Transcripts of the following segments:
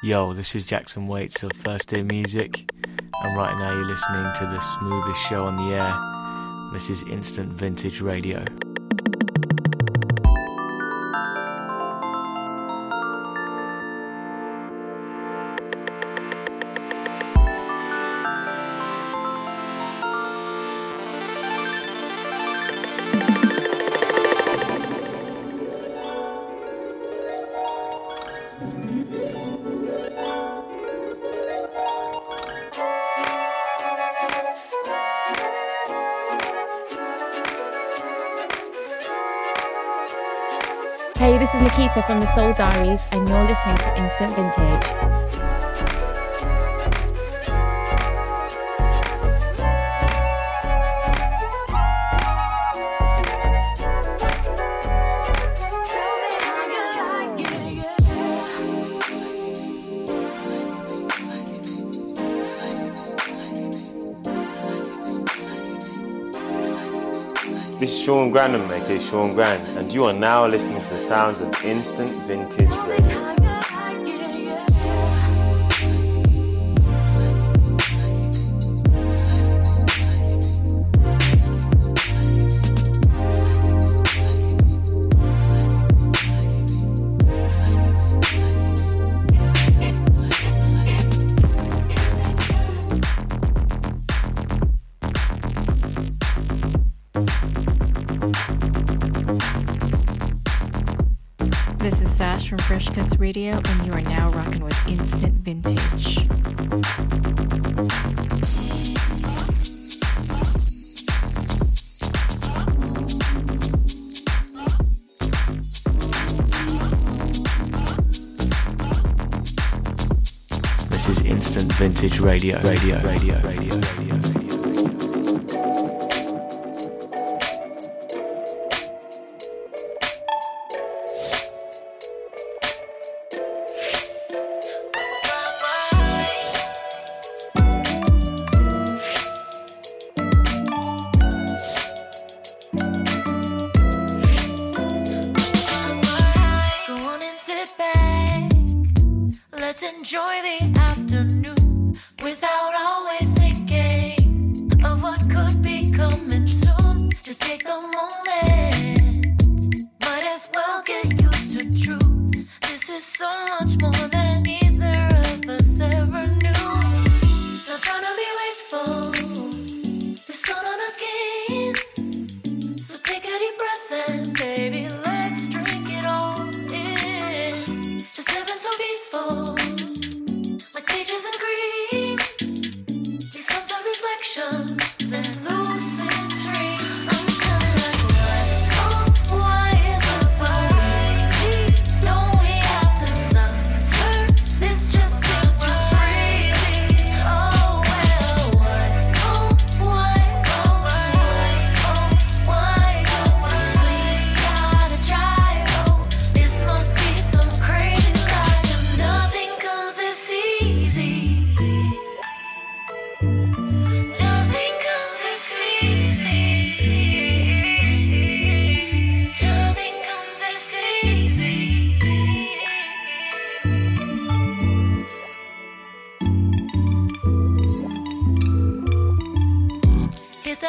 Yo, this is Jackson Waits of First Day Music, and right now you're listening to the smoothest show on the air. This is Instant Vintage Radio. Nikita from the Soul Diaries, and you're listening to Instant Vintage. Sean Grandham, aka Sean Grand, and you are now listening to the sounds of Instant Vintage Radio. Radio, and you are now rocking with Instant Vintage. This is Instant Vintage Radio, radio, radio, radio, radio.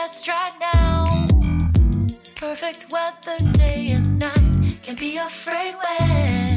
best right now. Perfect weather, day and night. Can't be afraid when.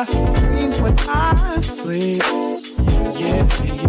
I dream when I sleep. Yeah, yeah.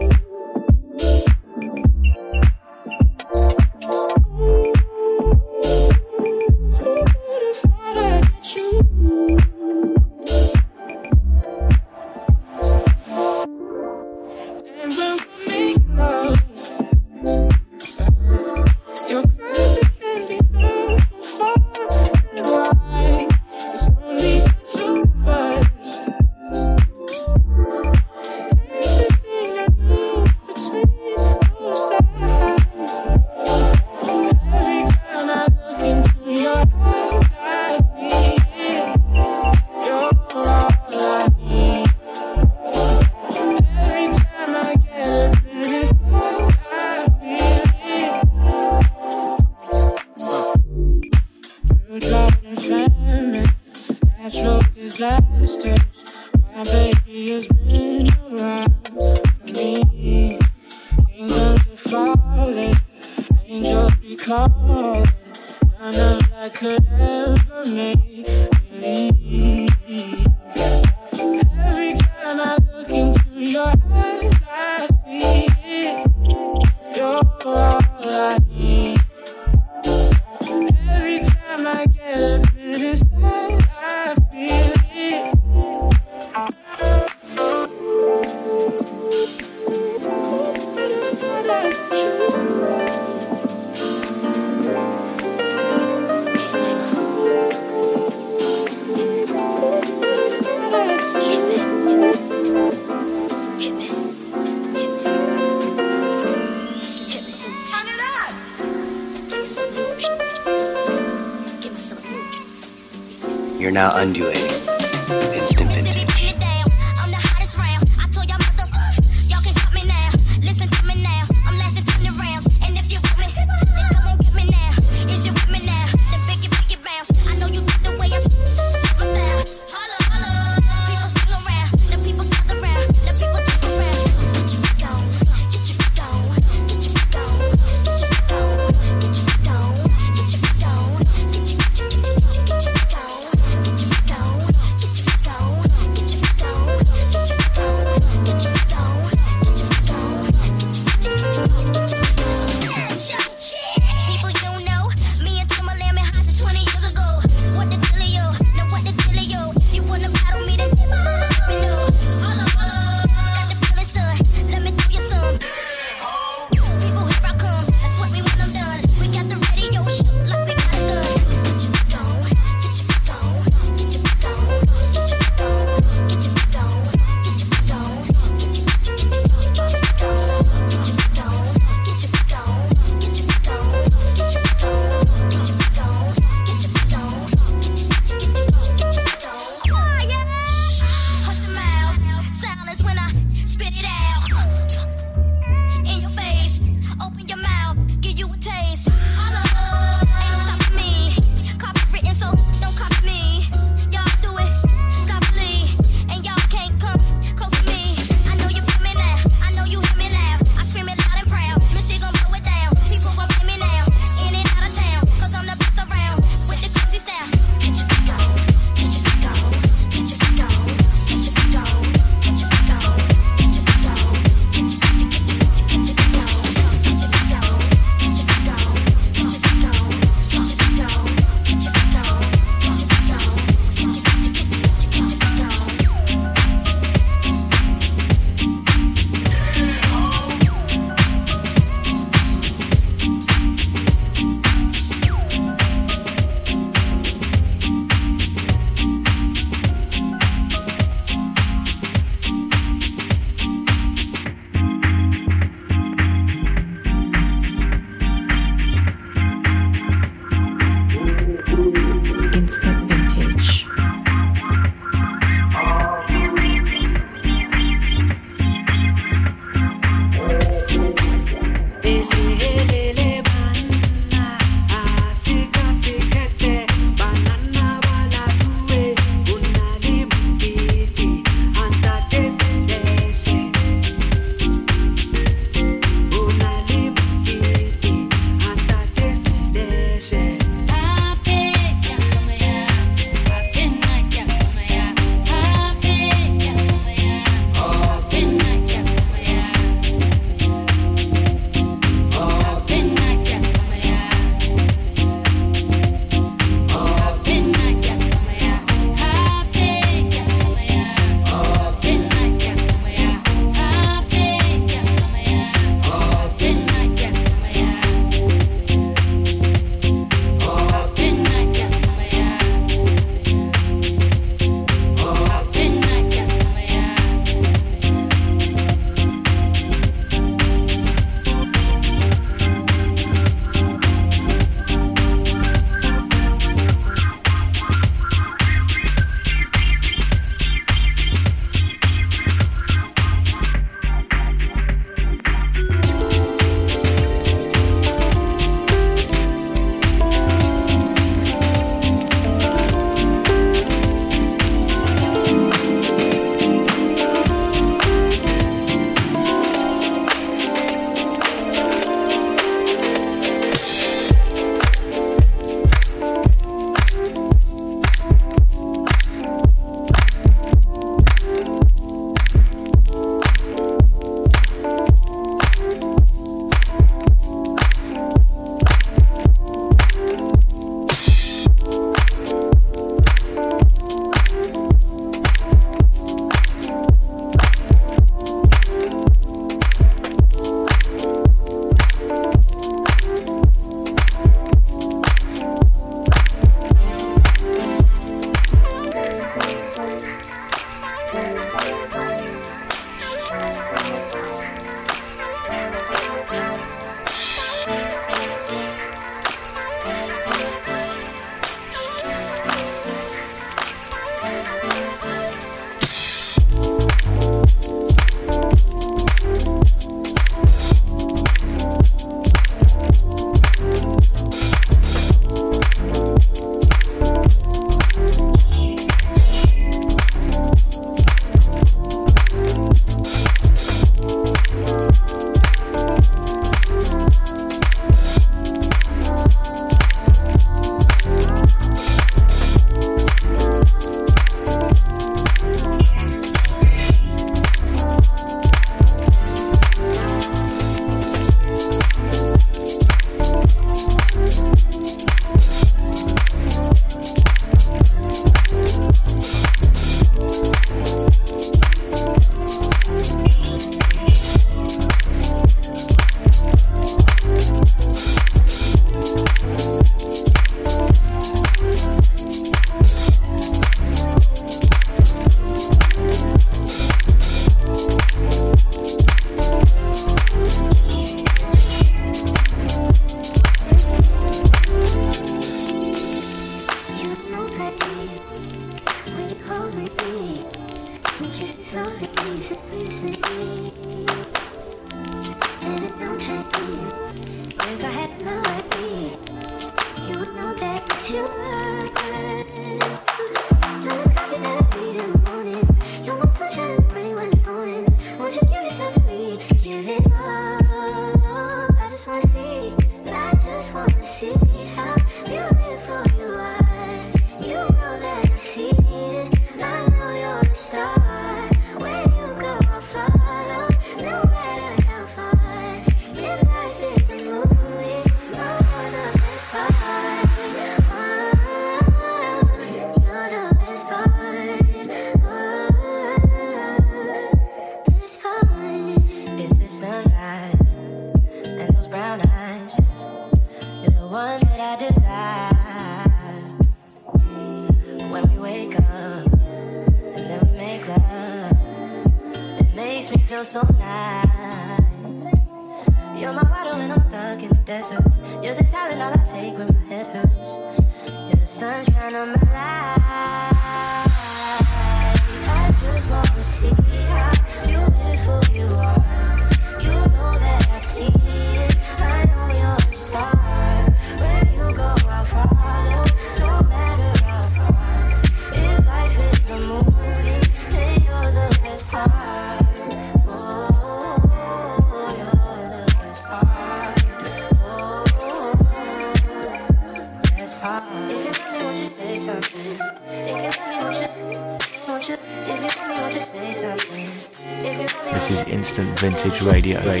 Radio, radio,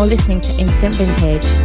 you're listening to Instant Vintage.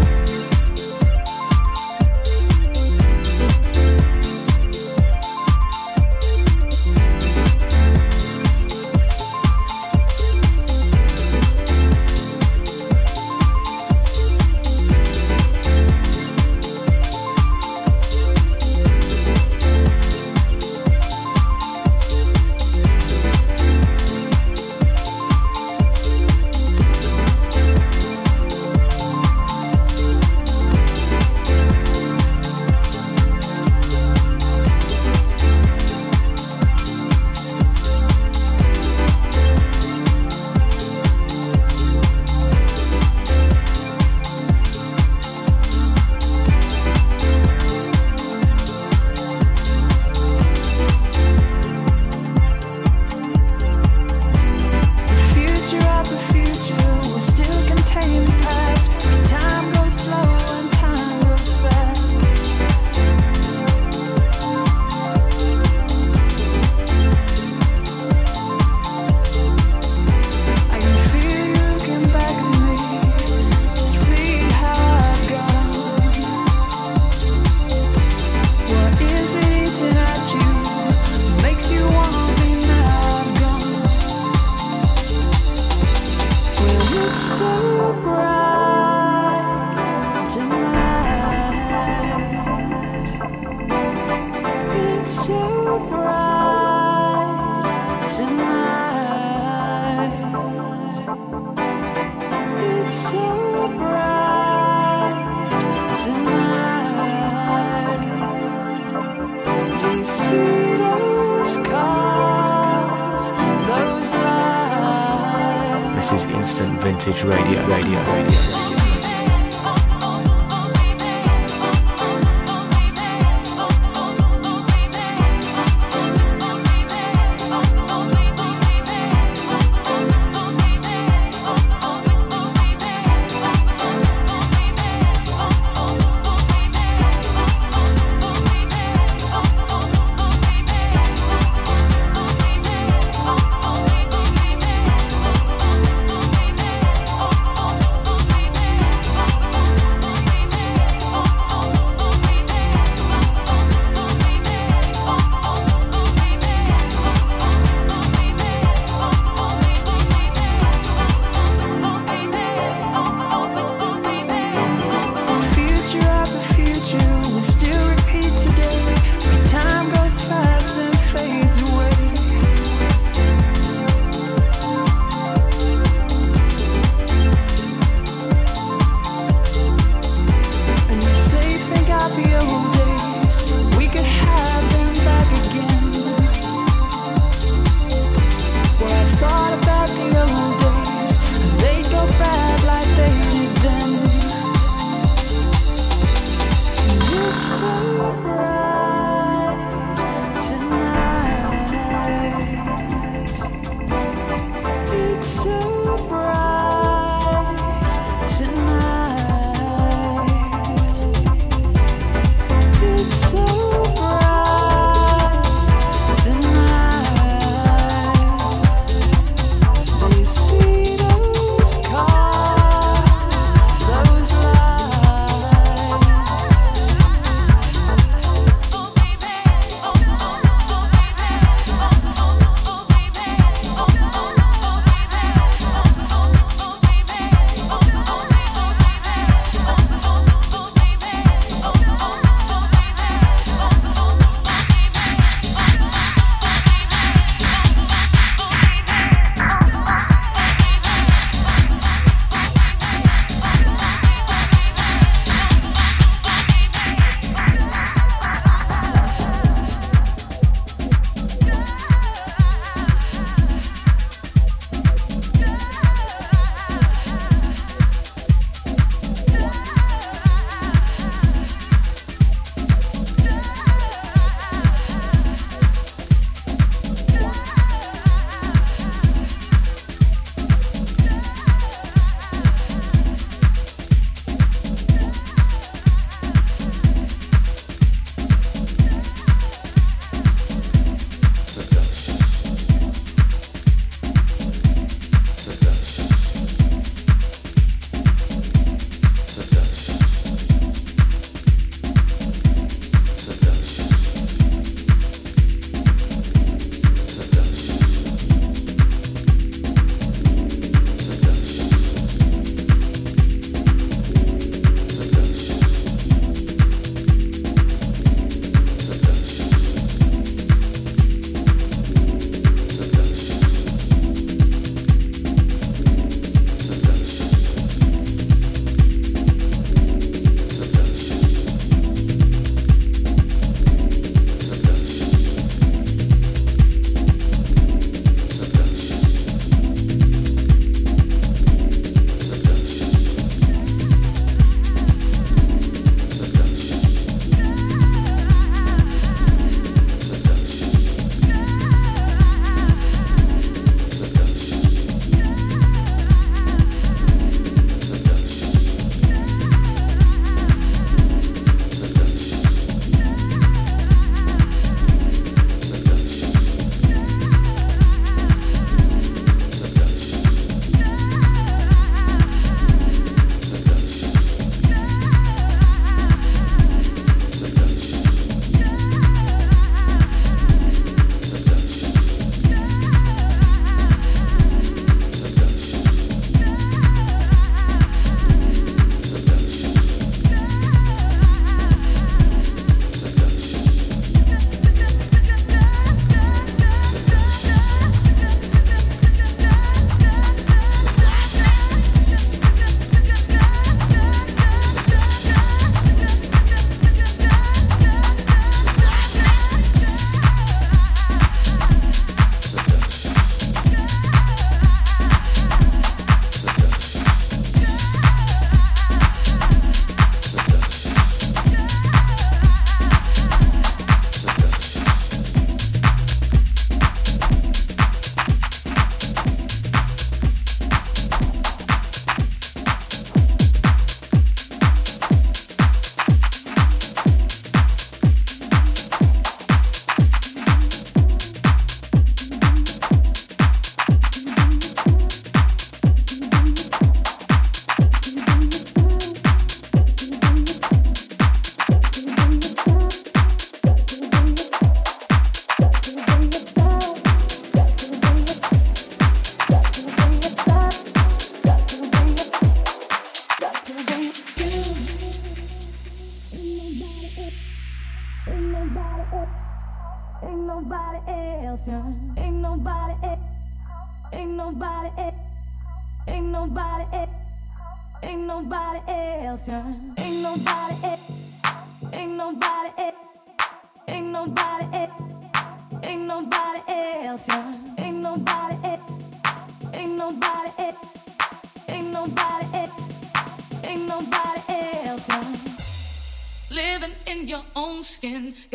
message radio. Radio radio.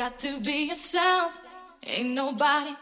Got to be yourself. Ain't nobody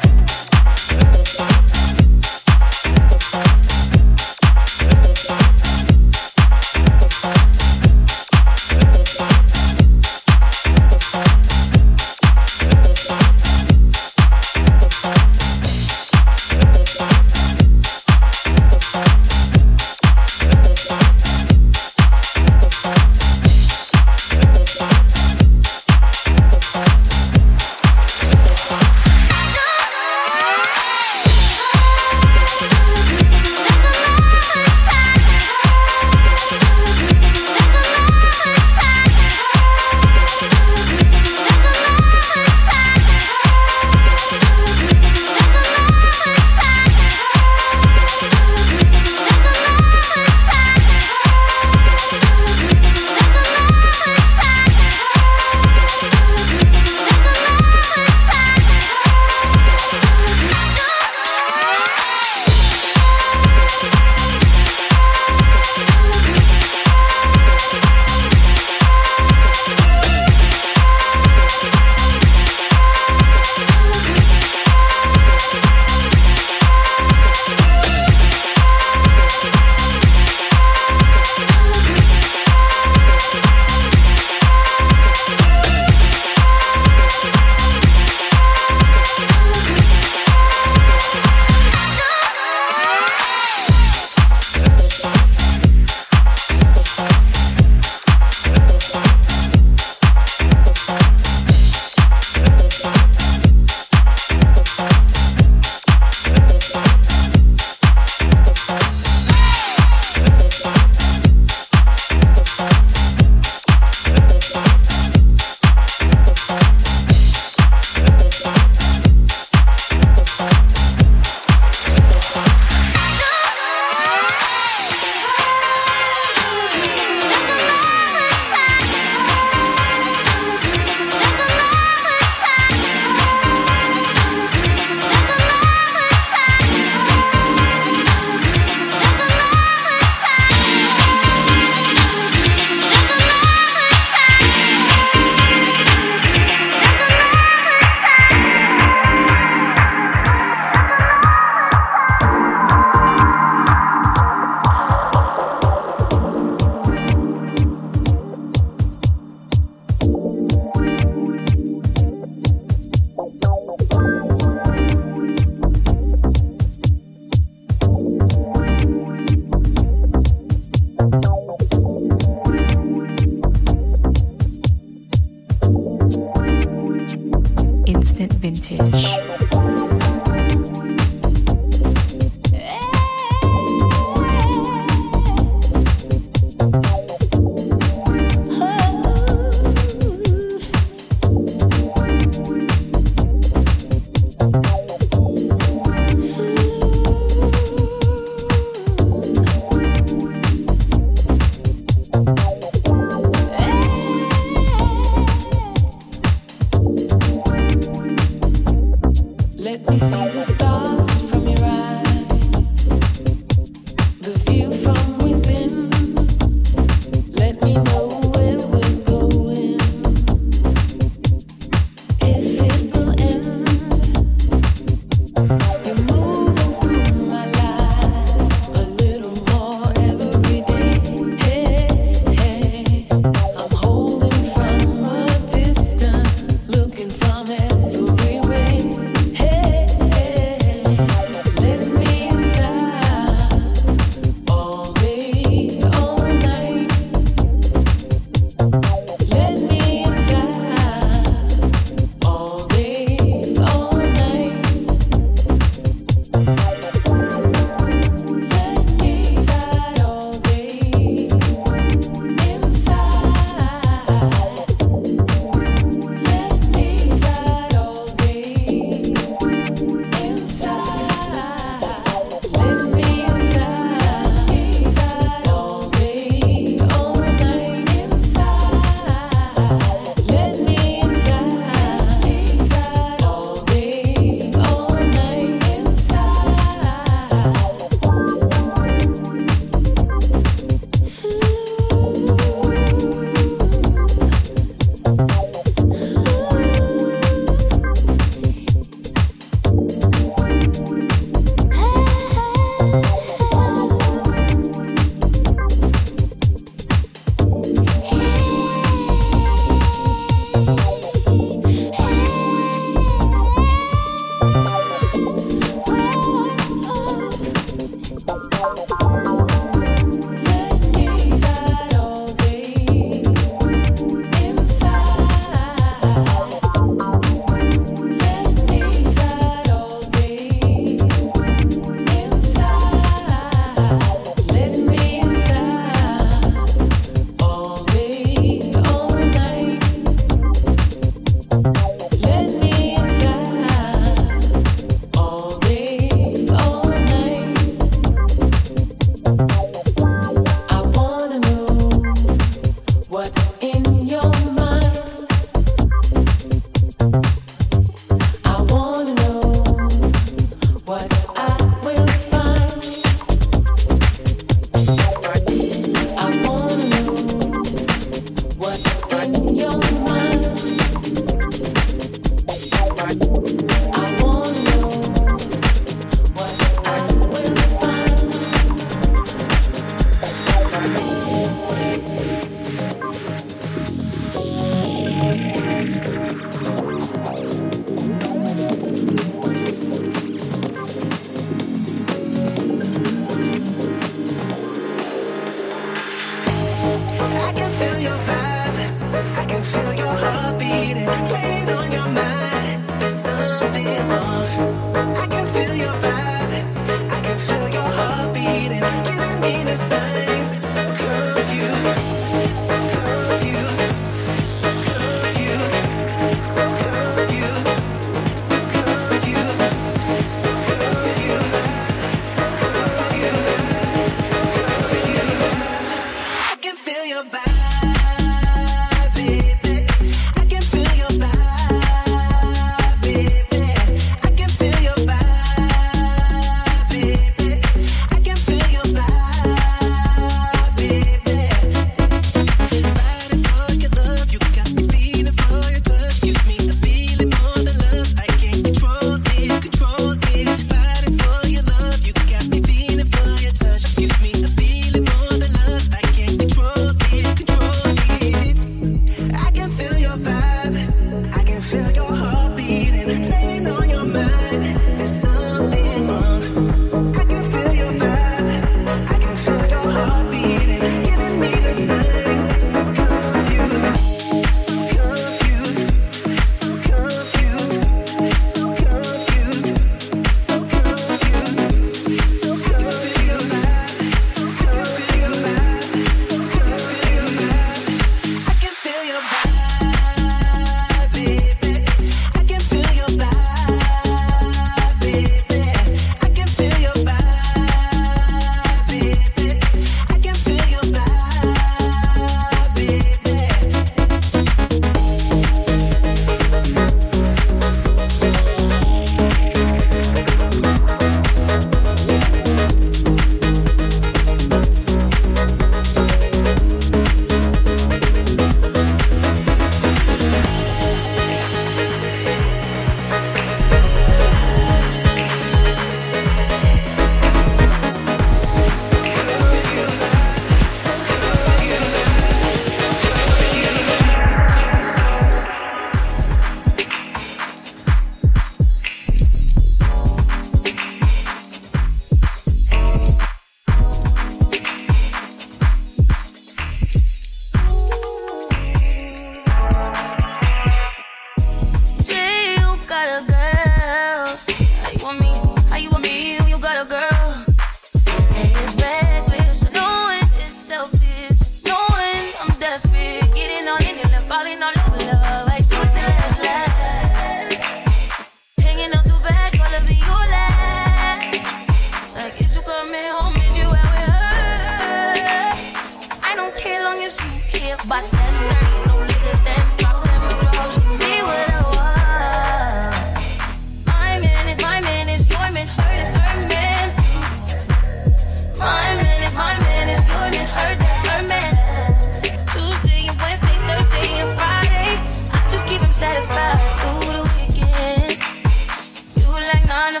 to.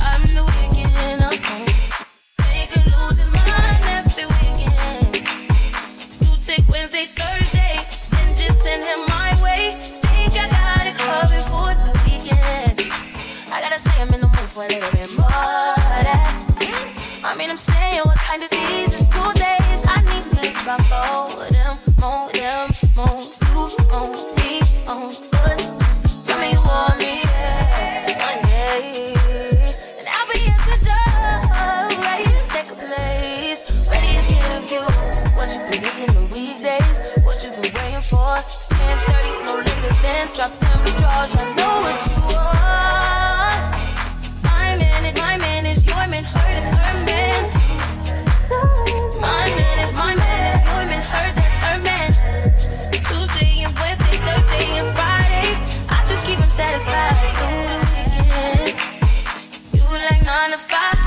I'm the weekend. I'm home. Making moves is mine every weekend. You take Wednesday, Thursday, and just send him my way. Think I gotta cover for the weekend? I gotta say I'm in the mood for a little more of that. I mean, I'm saying what kind of drops them the drawers. I know what you want. My man is my man is your man. Heard is her man. My man is my man is your man. Heard is her man. Tuesday and Wednesday, Thursday and Friday. I just keep him satisfied. You do weekend. You like nine to five.